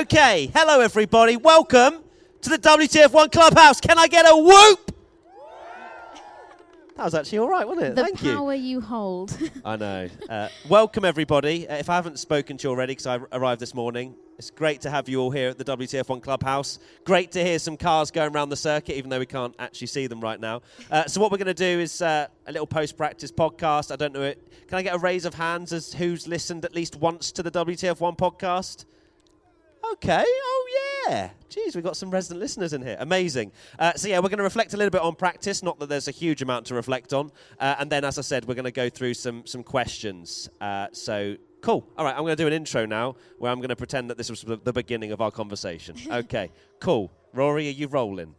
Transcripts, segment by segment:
Okay, hello everybody. Welcome to the WTF1 Clubhouse. Can I get a whoop? That was actually all right, wasn't it? The Thank you. power you, hold. I know. Uh, welcome everybody. Uh, if I haven't spoken to you already, because I r- arrived this morning, it's great to have you all here at the WTF1 Clubhouse. Great to hear some cars going around the circuit, even though we can't actually see them right now. Uh, so what we're going to do is uh, a little post-practice podcast. I don't know it. Can I get a raise of hands as who's listened at least once to the WTF1 podcast? Okay. Oh, yeah. Geez, we've got some resident listeners in here. Amazing. Uh, so, yeah, we're going to reflect a little bit on practice. Not that there's a huge amount to reflect on. Uh, and then, as I said, we're going to go through some, some questions. Uh, so, cool. All right, I'm going to do an intro now where I'm going to pretend that this was the beginning of our conversation. Okay, cool. Rory, are you rolling?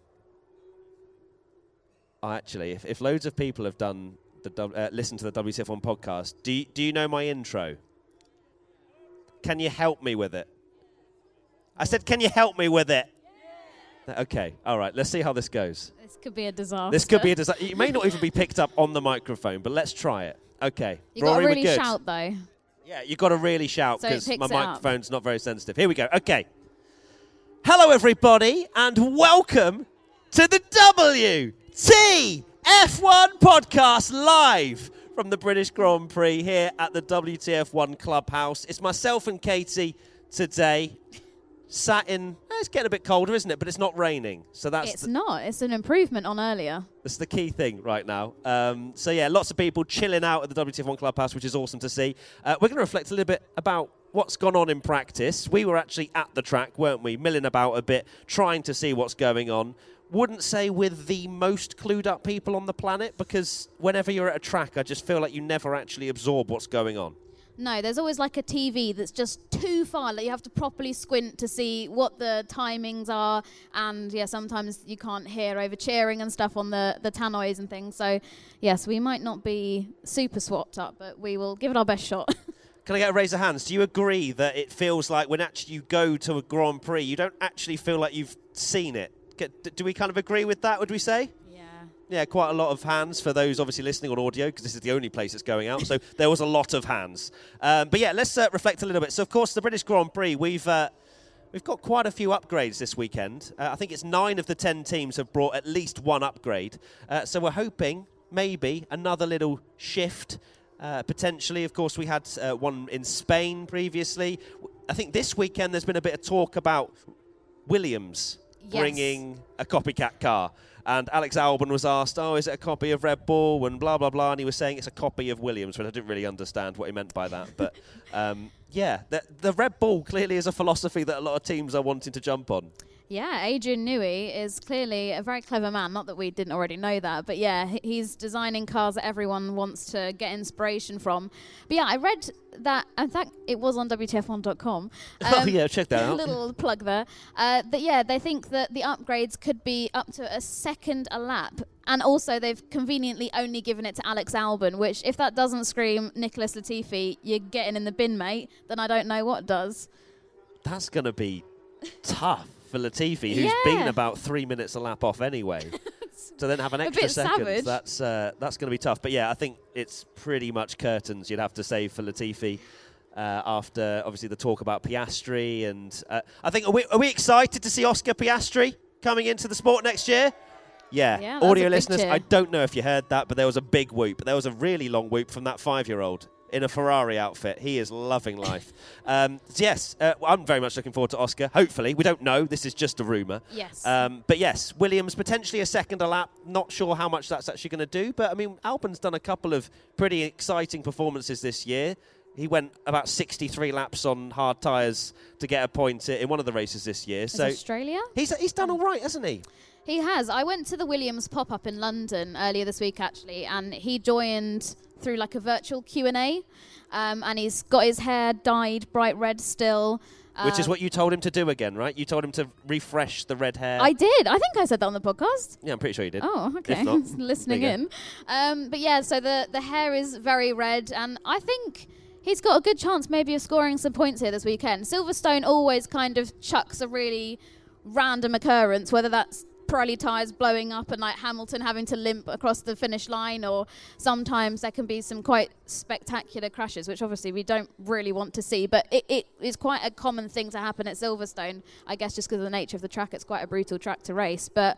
Oh, actually, if, if loads of people have done the uh, listen to the WTF1 podcast, do you, do you know my intro? Can you help me with it? I said, can you help me with it? Okay, all right, let's see how this goes. this could be a disaster. This could be a disaster. It may not even be picked up on the microphone, but let's try it. Okay. You got to Rory, we're really good. shout though. Yeah, you've got to really shout So because my picks it up. microphone's not very sensitive. Here we go. Okay. Hello, everybody, and welcome to the WTF1 podcast live from the British Grand Prix here at the WTF1 Clubhouse. It's myself and Katie today. Sat in. eh, It's getting a bit colder, isn't it? But it's not raining, so that's It's not. It's an improvement on earlier. that's the key thing right now. Um, so yeah, lots of people chilling out at the WTF1 Clubhouse, which is awesome to see. Uh, we're going to reflect a little bit about what's gone on in practice. We were actually at the track, weren't we? Milling about a bit, trying to see what's going on. Wouldn't say with the most clued up people on the planet because whenever you're at a track, I just feel like you never actually absorb what's going on. No, there's always like a TV that's just too far. Like you have to properly squint to see what the timings are, and yeah, sometimes you can't hear over cheering and stuff on the the tannoys and things. So yes, we might not be super swapped up, but we will give it our best shot. Can I get a raise of hands? Do you agree that it feels like when actually you go to a Grand Prix, you don't actually feel like you've seen it? Do we kind of agree with that, would we say? Yeah. Quite a lot of hands for those obviously listening on audio because this is the only place it's going out. So there was a lot of hands. Um, but yeah, let's uh, reflect a little bit. So of course, the British Grand Prix, we've uh, we've got quite a few upgrades this weekend. Uh, I think it's nine of the ten teams have brought at least one upgrade. Uh, so we're hoping maybe another little shift. Uh, potentially, of course, we had uh, one in Spain previously. I think this weekend there's been a bit of talk about Williams Yes. bringing a copycat car. And Alex Albon was asked, "Oh, is it a copy of Red Bull?" and blah blah blah. And he was saying it's a copy of Williams, but I didn't really understand what he meant by that. But um, yeah, the, the Red Bull clearly is a philosophy that a lot of teams are wanting to jump on. Yeah, Adrian Newey is clearly a very clever man. Not that we didn't already know that, but yeah, he's designing cars that everyone wants to get inspiration from. But yeah, I read that, in fact, it was on WTF1.com. oh Um, yeah, check that out. little plug there. Uh, that yeah, they think that the upgrades could be up to a second a lap, and also they've conveniently only given it to Alex Albon. Which, if that doesn't scream Nicholas Latifi, you're getting in the bin, mate. Then I don't know what does. That's going to be tough for Latifi, who's been about three minutes a lap off anyway. to then have an extra second, savage. that's uh, that's going to be tough. But yeah, I think it's pretty much curtains. You'd have to say for Latifi. Uh, after obviously the talk about Piastri, and uh, I think are we, are we excited to see Oscar Piastri coming into the sport next year? Yeah, Yeah, audio listeners. I don't know if you heard that, but there was a big whoop. There was a really long whoop from that five-year-old in a Ferrari outfit. He is loving life. um, so yes, uh, I'm very much looking forward to Oscar. Hopefully, we don't know. This is just a rumor. Yes. Um, but yes, Williams potentially a second a lap. Not sure how much that's actually going to do, but I mean, Albon's done a couple of pretty exciting performances this year. He went about 63 laps on hard tyres to get a point in one of the races this year. Is So Australia? he's he's done all right, hasn't he? He has. I went to the Williams pop up in London earlier this week actually, and he joined through like a virtual Q and A, um, and he's got his hair dyed bright red still. Which is Um, what you told him to do again, right? You told him to refresh the red hair. I did. I think I said that on the podcast. yeah, I'm pretty sure you did. Oh, okay. not, Listening in. Um, but yeah, so the, the hair is very red, and I think he's got a good chance maybe of scoring some points here this weekend. Silverstone always kind of chucks a really random occurrence, whether that's Pirelli tyres blowing up and like Hamilton having to limp across the finish line, or sometimes there can be some quite spectacular crashes, which obviously we don't really want to see. But it, it is quite a common thing to happen at Silverstone, I guess, just because of the nature of the track. It's quite a brutal track to race, but.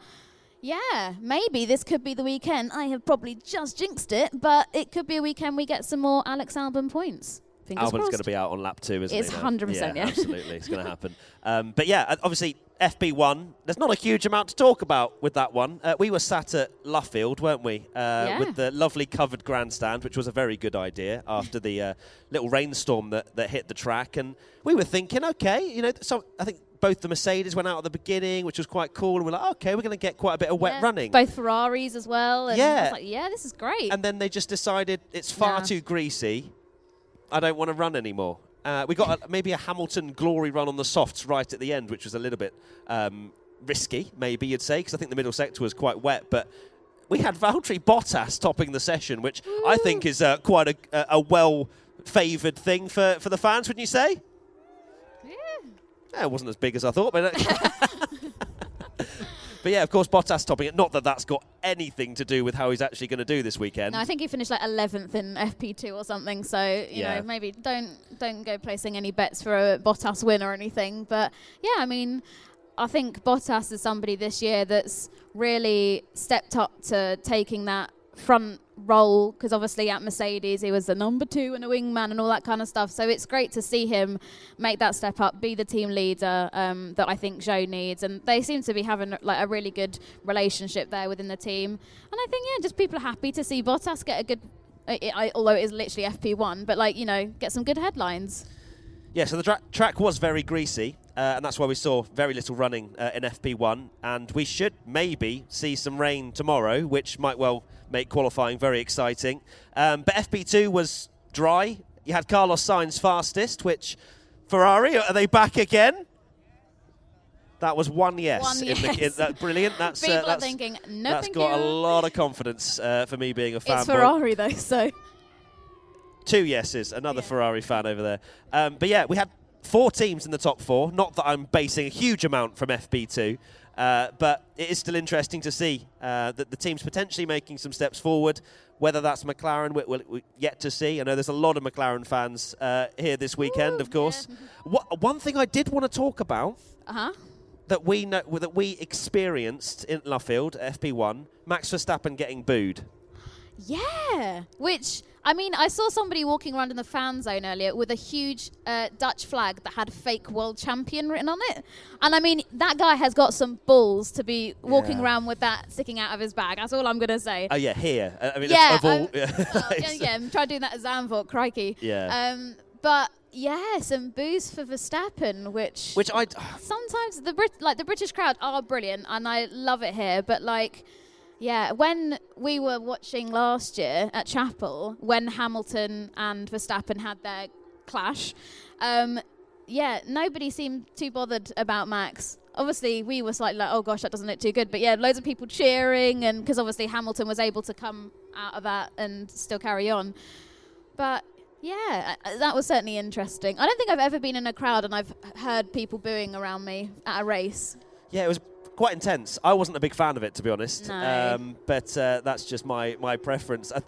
Yeah, maybe this could be the weekend. I have probably just jinxed it, but it could be a weekend we get some more Alex Albon points. Fingers Albon's going to be out on lap two, isn't It's he? now? 100%, yeah. absolutely. It's going to happen. Um, but yeah, obviously, FP1, there's not a huge amount to talk about with that one. Uh, we were sat at Luffield, weren't we? Uh, Yeah. With the lovely covered grandstand, which was a very good idea after the uh, little rainstorm that, that hit the track. And we were thinking, okay, you know, so I think both the Mercedes went out at the beginning, which was quite cool. And we're like, okay, we're going to get quite a bit of wet Yeah, running. Both Ferraris as well. Yeah. was like, yeah, this is great. and then they just decided it's far Nah. too greasy. I don't want to run anymore. Uh, we got a, maybe a Hamilton glory run on the softs right at the end, which was a little bit um, risky, maybe you'd say, because I think the middle sector was quite wet. But we had Valtteri Bottas topping the session, which I think is uh, quite a, a, well favoured thing for, for the fans, wouldn't you say? Yeah, it wasn't as big as I thought, but. But yeah, of course, Bottas topping it. Not that that's got anything to do with how he's actually going to do this weekend. no, I think he finished like 11th in FP2 or something. So you Yeah. know, maybe don't don't go placing any bets for a Bottas win or anything. But yeah, I mean, I think Bottas is somebody this year that's really stepped up to taking that front role because obviously at Mercedes he was the number two and a wingman and all that kind of stuff. So it's great to see him make that step up, be the team leader um, that I think Zhou needs, and they seem to be having like a really good relationship there within the team. And I think yeah, just people are happy to see Bottas get a good. I I, although it is literally FP1, but like you know, get some good headlines. Yeah, so the tra- track was very greasy, uh, and that's why we saw very little running uh, in FP1. And we should maybe see some rain tomorrow, which might well make qualifying very exciting. Um, but FP2 was dry. You had Carlos Sainz fastest, which Ferrari are they back again? That was one yes. One in the- yes. in that, brilliant. That's People uh, are that's, thinking, that's got a lot of confidence uh, for me being a fanboy. it's Ferrari though, so Two yeses, another Yeah. Ferrari fan over there. Um, but yeah, we had four teams in the top four. Not that I'm basing a huge amount from FP2, uh, but it is still interesting to see uh, that the team's potentially making some steps forward. Whether that's McLaren, we- we'll, we yet to see. I know there's a lot of McLaren fans uh, here this weekend, Ooh, of course. yeah. What, one thing I did want to talk about uh huh. that we know that we experienced in Luffield FP1, Max Verstappen getting booed. Yeah, which I mean, I saw somebody walking around in the fan zone earlier with a huge uh, Dutch flag that had "fake world champion" written on it, and I mean, that guy has got some balls to be walking Yeah. around with that sticking out of his bag. That's all I'm gonna say. Oh yeah, here. I mean, Yeah, of, of all, Oh, yeah, yeah, I'm trying doing that at Zandvoort, crikey. Yeah. Um, but yeah, some boos for Verstappen, which Which I. sometimes the Brit like the British crowd are brilliant, and I love it here. But like, yeah, when we were watching last year at Chapel, when Hamilton and Verstappen had their clash, um, yeah, nobody seemed too bothered about Max. Obviously, we were slightly like, oh gosh, that doesn't look too good. But yeah, loads of people cheering, and because obviously Hamilton was able to come out of that and still carry on. But yeah, uh, that was certainly interesting. I don't think I've ever been in a crowd and I've heard people booing around me at a race. Yeah, it was quite intense. I wasn't a big fan of it, to be honest. No. Um, but uh, that's just my, my preference. I,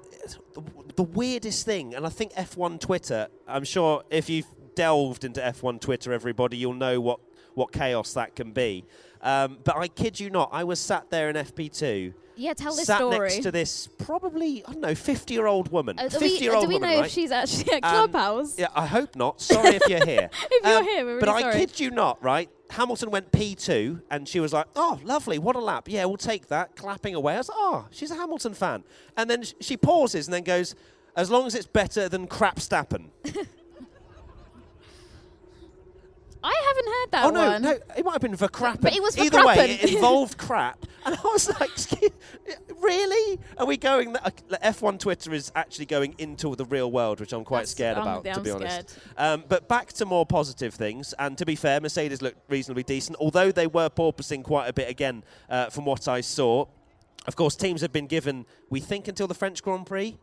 the, the weirdest thing, and I think F1 Twitter, I'm sure if you've delved into F1 Twitter, everybody, you'll know what, what chaos that can be. Um, but I kid you not, I was sat there in FP2. Yeah, tell this sat story. next to this probably, I don't know, 50 year old woman. Uh, 50 we, year old do we woman, know right? if she's actually at Um, Clubhouse? Yeah, I hope not. Sorry if you're here. If you're here, we're But really I kid you not, right? Hamilton went P2 and she was like, oh, lovely, what a lap. Yeah, we'll take that, clapping away. I was like, oh, she's a Hamilton fan. And then sh- she pauses and then goes, as long as it's better than Crapstappen. I haven't heard that oh, no, one. no, it might have been Vercrappen. But it was Either way, it involved crap. And I was like, really? Are we going, th- uh, F1 Twitter is actually going into the real world, which I'm quite That's- scared about, to be honest. Um, but back to more positive things. And to be fair, Mercedes looked reasonably decent, although they were porpoising quite a bit again uh, from what I saw. Of course, teams have been given, we think, until the French Grand Prix.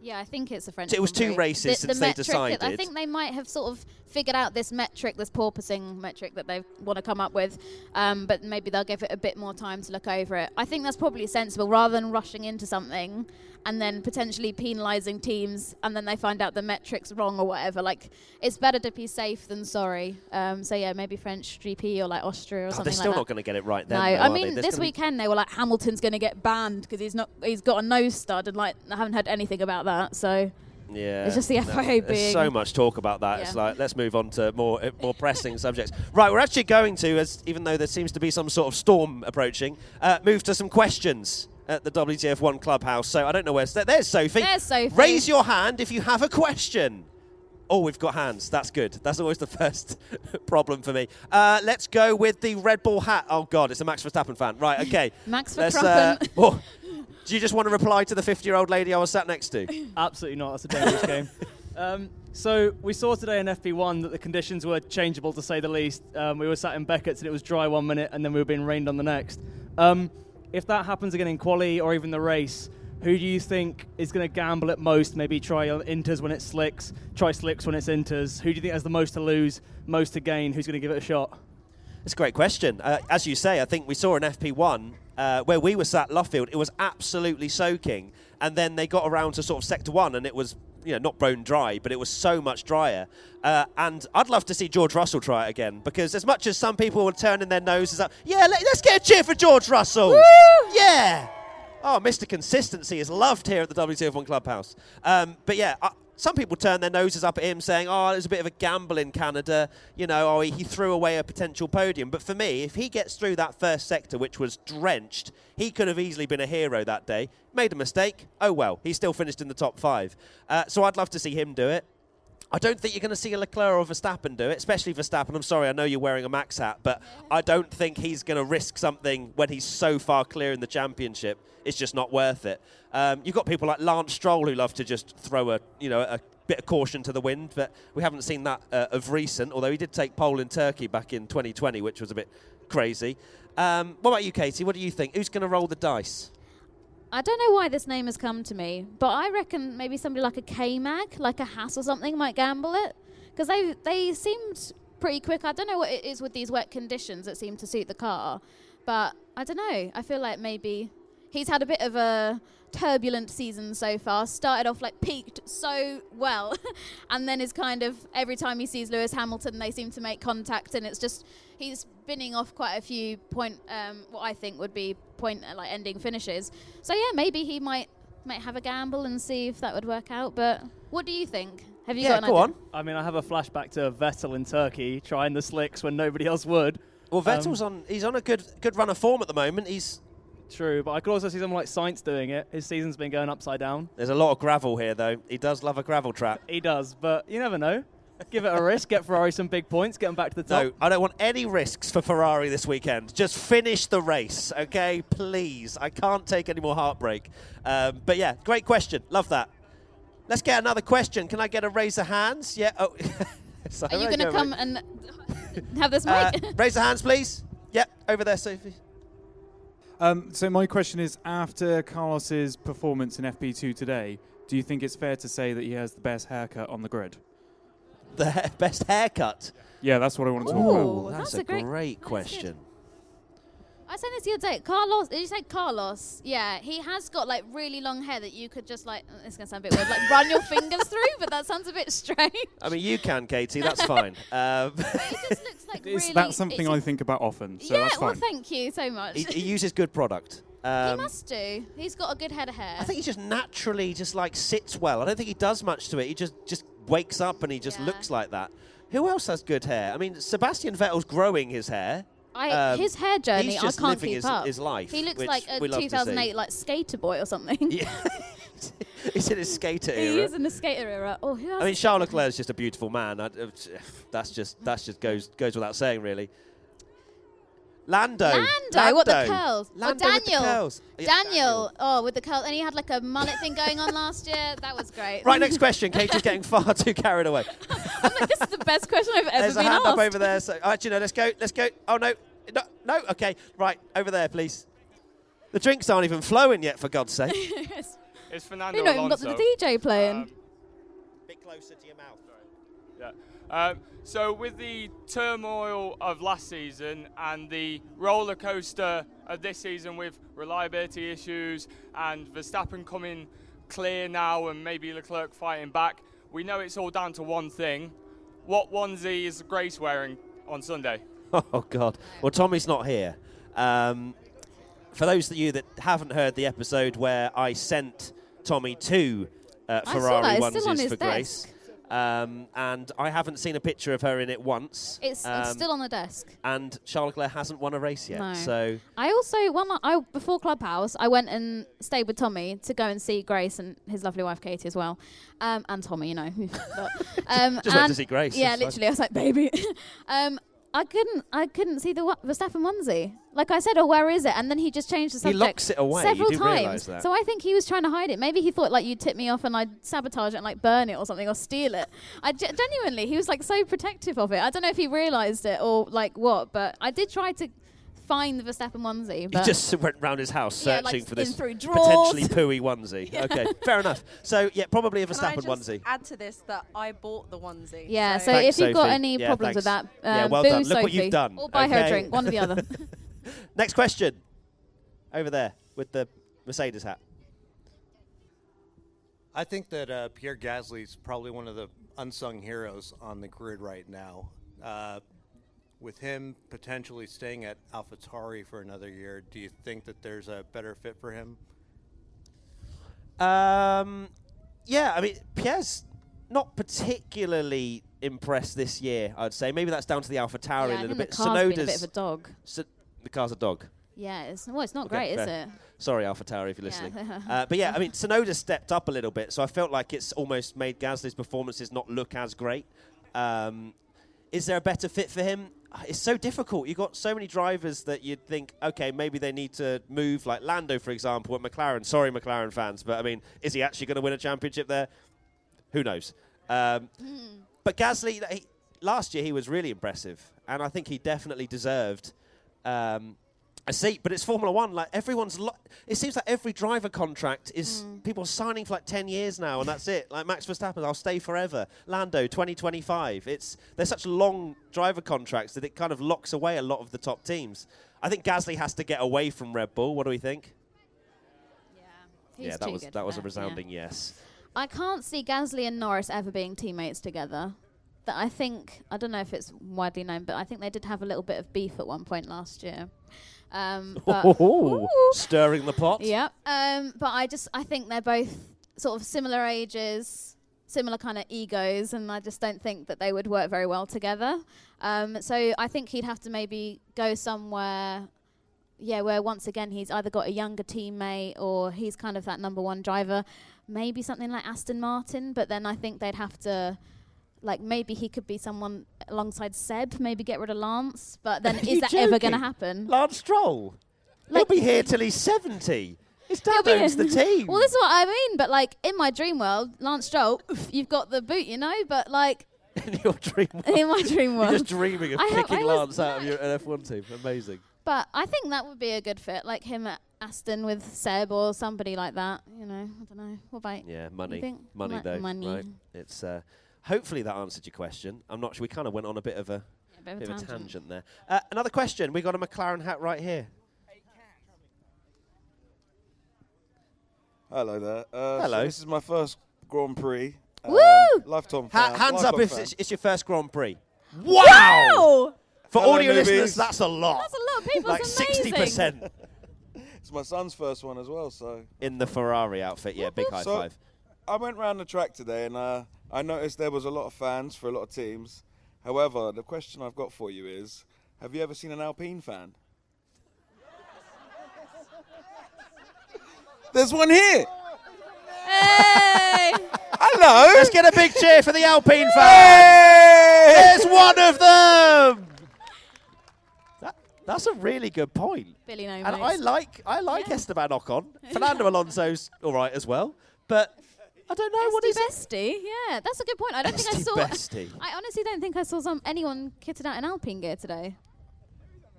Yeah, I think it's a French. So it was two Prix. races the, since the they metric, I think they might have sort of figured out this metric, this porpoising metric that they want to come up with, um, but maybe they'll give it a bit more time to look over it. I think that's probably sensible rather than rushing into something and then potentially penalising teams and then they find out the metric's wrong or whatever. Like, it's better to be safe than sorry. Um, so, yeah, maybe French GP or like Austria or God, something they're still like not going to get it right then. No, though, I mean this weekend they were like Hamilton's going to get banned because he's not he's got a nose stud and like I haven't heard anything about that. So Yeah, It's just the no, FIA There's being- so much talk about that. It's like let's move on to more uh, more pressing subjects. Right, we're actually going to, as even though there seems to be some sort of storm approaching, uh, move to some questions at the WTF1 clubhouse. So I don't know where's there, there's Sophie. There's Sophie. Raise your hand if you have a question. Oh, we've got hands. That's good. That's always the first problem for me. Uh, let's go with the Red Bull hat. Oh God, it's a Max Verstappen fan. Right, okay. Max Let's, Verstappen. uh, oh, do you just want to reply to the 50-year-old lady I was sat next to? Absolutely not. That's a dangerous game. Um, so we saw today in FP1 that the conditions were changeable to say the least. Um, we were sat in Beckett's and it was dry one minute and then we were being rained on the next. Um, if that happens again in quali or even the race, who do you think is going to gamble at most? Maybe try inters when it slicks, try slicks when it's inters. Who do you think has the most to lose, most to gain? Who's going to give it a shot? It's a great question. Uh, as you say, I think we saw an FP1 uh, where we were sat Luffield, it was absolutely soaking, and then they got around to sort of sector one, and it was you know not bone dry, but it was so much drier. Uh, and I'd love to see George Russell try it again because as much as some people were turning their noses up, yeah, let, us get a cheer for George Russell. Yeah. Oh, Mr. Consistency is loved here at the WTF1 Clubhouse. Um, but yeah, uh, some people turn their noses up at him saying, oh, there's a bit of a gamble in Canada. You know, oh, he he threw away a potential podium. But for me, if he gets through that first sector, which was drenched, he could have easily been a hero that day. Made a mistake. Oh, well, he still finished in the top five. Uh, so I'd love to see him do it. I don't think you're going to see a Leclerc or Verstappen do it, especially Verstappen. I'm sorry, I know you're wearing a Max hat, but I don't think he's going to risk something when he's so far clear in the championship. It's just not worth it. Um, you've got people like Lance Stroll who love to just throw a you know a bit of caution to the wind, but we haven't seen that uh, of recent. Although he did take pole in Turkey back in 2020, which was a bit crazy. Um, what about you, Katie? What do you think? Who's going to roll the dice? I don't know why this name has come to me, but I reckon maybe somebody like a K Mag, like a Haas or something, might gamble it because they they seemed pretty quick. I don't know what it is with these wet conditions that seem to suit the car, but I don't know. I feel like maybe he's had a bit of a turbulent season so far. Started off like peaked so well, and then is kind of every time he sees Lewis Hamilton, they seem to make contact, and it's just he's spinning off quite a few point. Um, what I think would be point uh, like ending finishes. So yeah, maybe he might might have a gamble and see if that would work out. But what do you think? Have you yeah, got an go idea? on. I mean, I have a flashback to Vettel in Turkey trying the slicks when nobody else would. Well, Um, Vettel's on. He's on a good good run of form at the moment. He's True, but I could also see someone like Sainz doing it. His season's been going upside down. there's a lot of gravel here, though. He does love a gravel trap. He does, but you never know. Give it a risk, get Ferrari some big points, get them back to the top. No, I don't want any risks for Ferrari this weekend. Just finish the race, okay? Please. I can't take any more heartbreak. Um, but yeah, great question. Love that. Let's get another question. Can I get a raise of hands? Yeah. Oh. Sorry, Are you going to come and have this Uh, mic? raise of hands, please. Yep, over there, Sophie. Um, so my question is, after Carlos's performance in FP2 today, do you think it's fair to say that he has the best haircut on the grid? The ha- best haircut. Yeah, that's what I want to talk Ooh. about. That's, that's a, a great- great, question. I said this the other day. Carlos, did you say Carlos? Yeah, he has got like really long hair that you could just like. It's gonna sound a bit weird, like run your fingers through, but that sounds a bit strange. I mean, you can, Katie. That's fine. Um, It just looks like really. that's something I think about often, so yeah, that's well, fine. thank you so much. he, he uses good product. Um, he must do. He's got a good head of hair. I think he just naturally just like sits well. I don't think he does much to it. He just just wakes up and he just Yeah. looks like that. Who else has good hair? I mean, Sebastian Vettel's growing his hair. I, um, his hair journey, I can't keep his- up. his life, He looks like a we love to see. 2008 like skater boy or something. Yeah, he's in his skater he era. is in the skater era. Oh? I mean, Charles Leclerc's just a beautiful man. I, uh, that's just that's just goes goes without saying, really. Lando. Lando, what the curls? Oh, Lando with the Daniel. curls. Yeah, Daniel, oh, with the curl, and he had like a mullet thing going on last year. That was great. Right, next question. Katie's getting far too carried away. I'm like, this is the best question I've ever been asked. There's a been hand asked. up over there. So actually, no. Let's go. Let's go. Oh no, no, no. Okay, right over there, please. The drinks aren't even flowing yet, for God's sake. is Fernando You know, even got Alonso. the DJ playing. Um, Bit closer to your mouth. Yeah. Um, so with the turmoil of last season and the roller coaster of this season with reliability issues and Verstappen coming clear now and maybe Leclerc fighting back, we know it's all down to one thing. What onesie is Grace wearing on Sunday? Oh God! Well, Tommy's not here. Um, for those of you that haven't heard the episode where I sent Tommy two uh, I saw Ferrari that. It's still on onesies his for Grace, um, and I haven't seen a picture of her in it once. It's, it's Um, still on the desk. and Charles Leclerc hasn't won a race yet. No. So I also one I before Clubhouse I went and stayed with Tommy to go and see Grace and his lovely wife Katie as well, um, and Tommy, you know. Um, Just went to see Grace, Yeah, literally, I was like, baby. I couldn't I couldn't see the wa- Verstappen onesie. Like I said, oh, where is it? And then he just changed the He subject. locks it away. Several times. So I think he was trying to hide it. Maybe he thought like you'd tip me off and I'd sabotage it and like burn it or something or steal it. I ge- genuinely, he was like so protective of it. I don't know if he realised it or like what, but I did try to find the Verstappen onesie. he just went round his house Yeah, searching like for this potentially pooey onesie. Okay, fair enough. So yeah, probably a Can I Verstappen just onesie. add to this that I bought the onesie? yeah, so Thanks, if you've got Sophie. any Yeah, problems with that, um, Yeah, well boo done. Look what you've done. Or buy her a drink, one or the other. Next question. Over there with the Mercedes hat. I think that uh, Pierre is probably one of the unsung heroes on the grid right now. Uh, with him potentially staying at AlphaTauri for another year, do you think that there's a better fit for him? Um, yeah, I mean Pierre's not particularly impressed this year. I'd say maybe that's down to the Alpha Tauri yeah, a I little bit. the car's been a bit Tsunoda's of a dog. so, the car's a dog. Yeah, it's well, it's not Okay, great, is it? Sorry, Alpha Tauri, if you're Yeah. listening. uh, but yeah, I mean, Sonoda stepped up a little bit, so I felt like it's almost made Gasly's performances not look as great. Um, is there a better fit for him? It's so difficult. You've got so many drivers that you'd think, okay, maybe they need to move, like Lando, for example, at McLaren. Sorry, McLaren fans, but I mean, is he actually going to win a championship there? Who knows? Um, but Gasly, he, last year he was really impressive, and I think he definitely deserved um, a seat. But it's Formula One. Like everyone's, lo- it seems like every driver contract is hmm. people are signing for like ten years now, and that's it. Like Max Verstappen, I'll stay forever. Lando, 2025. It's they're such long driver contracts that it kind of locks away a lot of the top teams. I think Gasly has to get away from Red Bull. What do we think? He's yeah, that was good that was a yeah. resounding yes. I can't see Gasly and Norris ever being teammates together. That I think I don't know if it's widely known, but I think they did have a little bit of beef at one point last year. Um, but Ooh. Stirring the pot. Yep. Um, but I just I think they're both sort of similar ages, similar kind of egos, and I just don't think that they would work very well together. Um, so I think he'd have to maybe go somewhere. Yeah, where once again he's either got a younger teammate or he's kind of that number one driver. Maybe something like Aston Martin, but then I think they'd have to, like, maybe he could be someone alongside Seb. Maybe get rid of Lance, but then is you that ever going to happen? Lance Stroll. Like- He'll be here till he's 70. His He'll dad owns the team. Well, this is what I mean. But like in my dream world, Lance Stroll, you've got the boot, you know. But like in your dream world. in my dream world, You're just dreaming of I have- picking Lance out of your F1 team. Amazing. but I think that would be a good fit, like him at Aston with Seb or somebody like that. You know, I don't know. What about Yeah, money. think? Money, Mo- though. money. Right. It's uh, hopefully that answered your question. I'm not sure. We kind of went on a bit of a, a bit of a bit of a tangent? tangent there. Uh, another question. We got a McLaren hat right here. Hello there. Uh, Hello. So this is my first Grand Prix. Um, Woo! Lifetime Ha- fan. hands up if it's, it's your first Grand Prix. Wow! For Hello, audio newbies. listeners, that's a lot. That's a lot of people. like That's amazing. 60% It's my son's first one as well. So in the Ferrari outfit. Yeah, big high So- five. I went round the track today and uh, I noticed there was a lot of fans for a lot of teams. However, the question I've got for you is: Have you ever seen an Alpine fan? There's one here. Hey! Hello. Let's get a big cheer for the Alpine fan. Hey! There's one of them. That, that's a really good point. Billy no And I like I like Yeah. Esteban Ocon. Fernando Alonso's all right as well, but I don't know what Bestie, is it. bestie. Yeah, that's a good point. I don't think I saw. bestie. I honestly don't think I saw some anyone kitted out in Alpine gear today.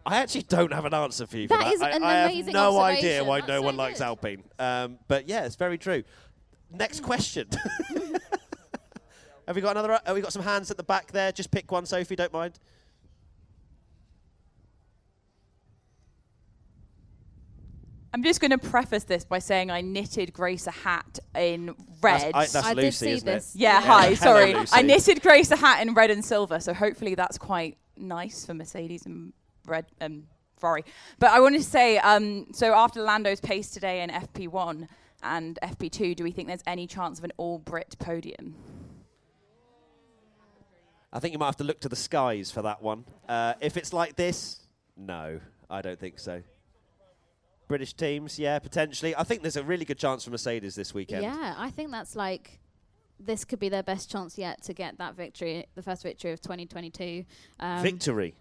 I actually don't have an answer for you. That for that is I, an I have no idea why That's no so one likes good. Alpine. Um, but yeah, it's very true. Next question. have we got another? Have we got some hands at the back there? Just pick one, Sophie. Don't mind. I'm just going to preface this by saying I knitted Grace a hat in red. That's, I, that's I did see isn't this. it? yeah, Yeah. hi, sorry. Lucy. I knitted Grace a hat in red and silver, so hopefully that's quite nice for Mercedes and red and Ferrari. But I wanted to say, um, so after Lando's pace today in FP1 and FP2, do we think there's any chance of an all Brit podium? I think you might have to look to the skies for that one. Uh, if it's like this, no, I don't think so. British teams, yeah, potentially. I think there's a really good chance for Mercedes this weekend. Yeah, I think that's like this could be their best chance yet to get that victory, the first victory of 2022. Um, Victory.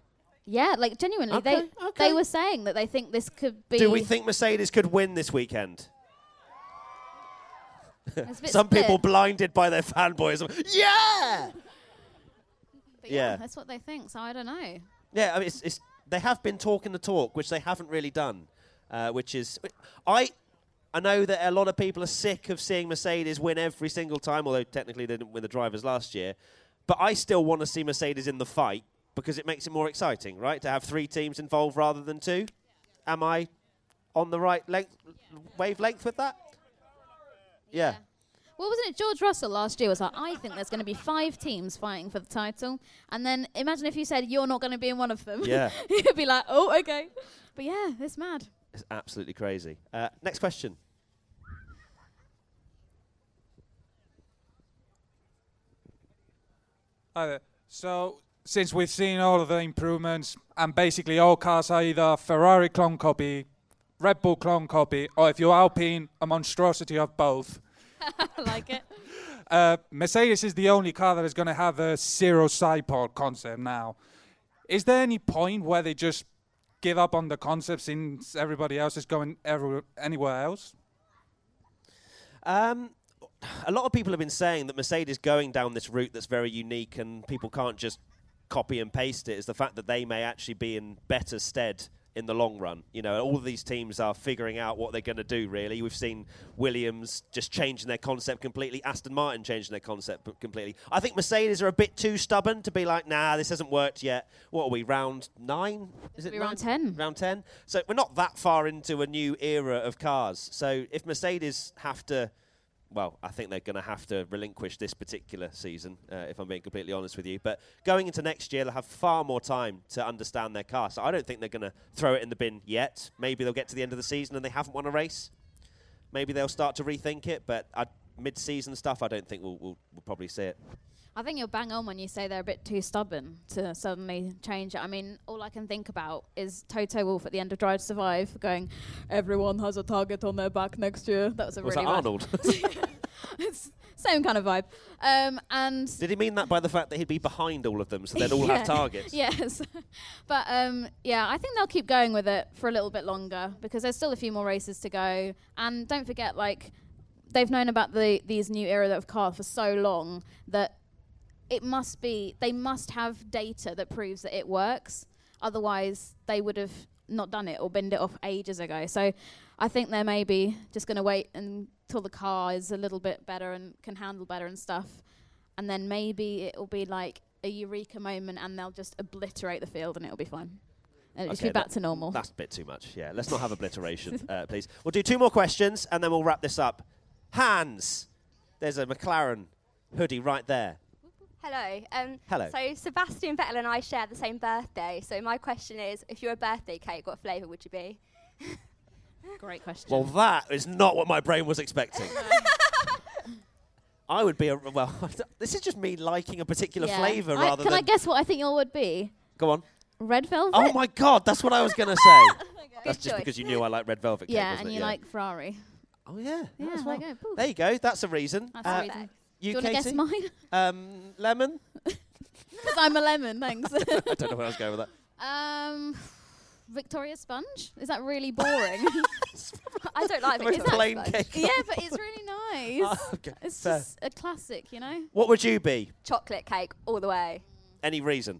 Yeah, like genuinely, Okay, they okay. they were saying that they think this could be. Do we think Mercedes could win this weekend? It's a bit Some split, people blinded by their fanboys. Yeah! but yeah, yeah. that's what they think. So I don't know. Yeah, I mean, it's, it's, they have been talking the talk, which they haven't really done, uh, which is. I. I know that a lot of people are sick of seeing Mercedes win every single time, although technically they didn't win the drivers last year. But I still want to see Mercedes in the fight because it makes it more exciting, right? To have three teams involved rather than two. Am I on the right length, wavelength with that? Yeah. Well, wasn't it George Russell last year was like, I think there's going to be five teams fighting for the title, and then imagine if you said you're not going to be in one of them. Yeah. You'd be like, oh, okay. But yeah, it's mad. It's absolutely crazy. Uh, next question. Hi there. So, since we've seen all of the improvements, and basically all cars are either Ferrari clone copy, Red Bull clone copy, or if you're Alpine, a monstrosity of both. I like it. Uh, Mercedes is the only car that is going to have a zero side pod concept now. Is there any point where they just give up on the concept since everybody else is going every, anywhere else? Um, a lot of people have been saying that Mercedes going down this route that's very unique and people can't just copy and paste it is the fact that they may actually be in better stead in the long run. You know, all of these teams are figuring out what they're going to do, really. We've seen Williams just changing their concept completely, Aston Martin changing their concept completely. I think Mercedes are a bit too stubborn to be like, nah, this hasn't worked yet. What are we, round nine? Is it round 10. Round 10. So we're not that far into a new era of cars. So if Mercedes have to well, I think they're going to have to relinquish this particular season, uh, if I'm being completely honest with you. But going into next year, they'll have far more time to understand their car. So I don't think they're going to throw it in the bin yet. Maybe they'll get to the end of the season and they haven't won a race. Maybe they'll start to rethink it. But mid-season stuff, I don't think we'll, we'll, we'll probably see it. I think you're bang on when you say they're a bit too stubborn to suddenly change it. I mean, all I can think about is Toto Wolff at the end of Drive to Survive going, "Everyone has a target on their back next year." That was a Was really that Arnold? it's same kind of vibe. Um, and Did he mean that by the fact that he'd be behind all of them, so they'd all Yeah. have targets? Yes, but um, yeah, I think they'll keep going with it for a little bit longer because there's still a few more races to go. And don't forget, like they've known about the these new era of car for so long that it must be they must have data that proves that it works. Otherwise, they would have not done it or binned it off ages ago. So I think they're maybe just going to wait until the car is a little bit better and can handle better and stuff. And then maybe it will be like a eureka moment and they'll just obliterate the field and it'll be fine. And it'll just Okay, be back to normal. That's a bit too much. Yeah, let's not have obliteration, uh, please. We'll do two more questions and then we'll wrap this up. Hands. there's a McLaren hoodie right there. Hello. Um, Hello. So Sebastian Vettel and I share the same birthday. So my question is, if you're a birthday cake, what flavour would you be? Great question. Well, that is not what my brain was expecting. I would be a well. this is just me liking a particular Yeah. flavour I- rather Can than. I guess what I think yours would be? Go on. Red velvet. Oh my god, that's what I was going to say. That's Good just choice. because you knew I like red velvet cake. yeah, wasn't and it? you like Ferrari. Oh yeah. Yeah, as there well. you go. Poof. There you go. That's a reason. That's Uh, the reason. You, Do you want to guess mine? Um, lemon. Because I'm a lemon. Thanks. I don't know where I was going with that. um, Victoria Sponge. Is that really boring? I don't like The most Victoria plain Sponge. cake. yeah, but it's really nice. Oh, okay, It's fair. just a classic, you know. What would you be? Chocolate cake all the way. Any reason?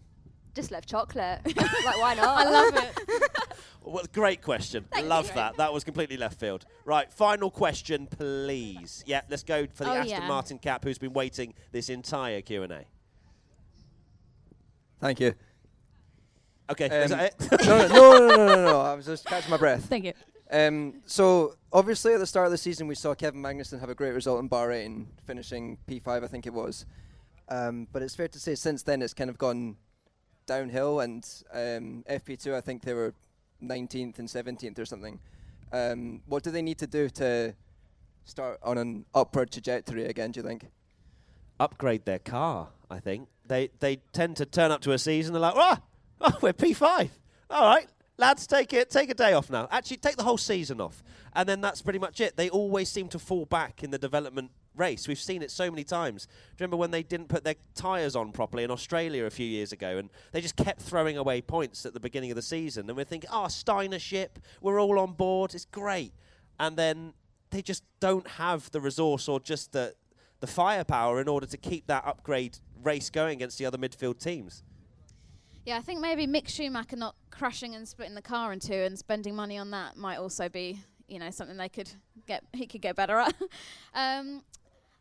Just love chocolate. like, why not? I love it. Well, great question. Love that. That was completely left field. Right, final question, please. Yeah, let's go for the Oh, Aston yeah. Martin cap, who's been waiting this entire Q and A. Thank you. Okay, is Um, that it? no, no, no, no, no, no, no. I was just catching my breath. Thank you. Um, so obviously at the start of the season we saw Kevin Magnussen have a great result in Bahrain, finishing P5 I think it was. Um, but it's fair to say since then it's kind of gone downhill, and um, FP2 I think they were 19th and 17th or something. Um, what do they need to do to start on an upward trajectory again? Do you think? Upgrade their car. I think they they tend to turn up to a season. They're like, ah, oh, we're P five. All right, lads, take it. Take a day off now. Actually, take the whole season off, and then that's pretty much it. They always seem to fall back in the development race. We've seen it so many times. Do you remember when they didn't put their tyres on properly in Australia a few years ago, and they just kept throwing away points at the beginning of the season, and we're thinking, oh, Steiner ship, we're all on board, it's great, and then they just don't have the resource or just the the firepower in order to keep that upgrade race going against the other midfield teams. Yeah, I think maybe Mick Schumacher not crashing and splitting the car in two and spending money on that might also be, you know, something they could get. He could get better at. um,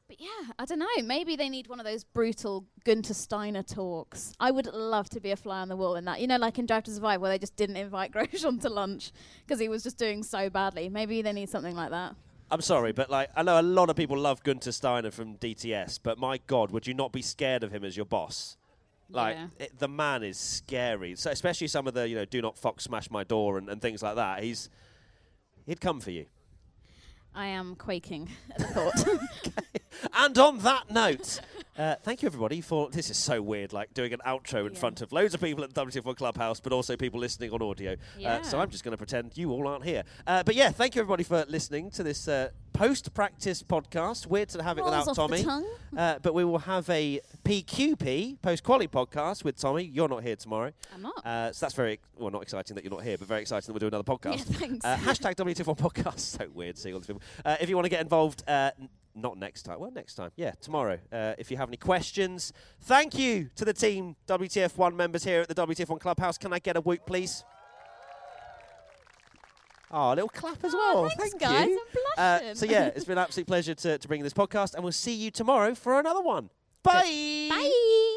but yeah, I don't know. Maybe they need one of those brutal Gunter Steiner talks. I would love to be a fly on the wall in that. You know, like in Drive to Survive, where they just didn't invite Grosjean to lunch because he was just doing so badly. Maybe they need something like that. I'm sorry, but like I know a lot of people love Gunter Steiner from DTS, but my God, would you not be scared of him as your boss? Like Yeah. it, the man is scary. So especially some of the you know do not fox smash my door and, and things like that. He's he'd come for you. I am quaking at the thought. And on that note, uh, thank you everybody for this is so weird, like doing an outro in front of loads of people at the WTF1 Clubhouse, but also people listening on audio. Uh, so I'm just going to pretend you all aren't here. Uh, but yeah, thank you everybody for listening to this uh, post-practice podcast. Weird to have it Rolls without Tommy. Uh, but we will have a PQP post quality podcast with Tommy. You're not here tomorrow. I'm not. Uh, so that's very well, not exciting that you're not here, but very exciting that we'll do another podcast. Yeah, thanks. Uh, hashtag WTF1 podcast. So weird seeing all these people. Uh, if you want to get involved, uh, not next time. Well, next time. Yeah, tomorrow. Uh, if you have any questions, thank you to the team WTF1 members here at the WTF1 Clubhouse. Can I get a whoop, please? Oh, a little clap as well. thanks, Thank guys. you. Uh, so yeah, it's been an absolute pleasure to, to bring this podcast, and we'll see you tomorrow for another one. Bye. Bye.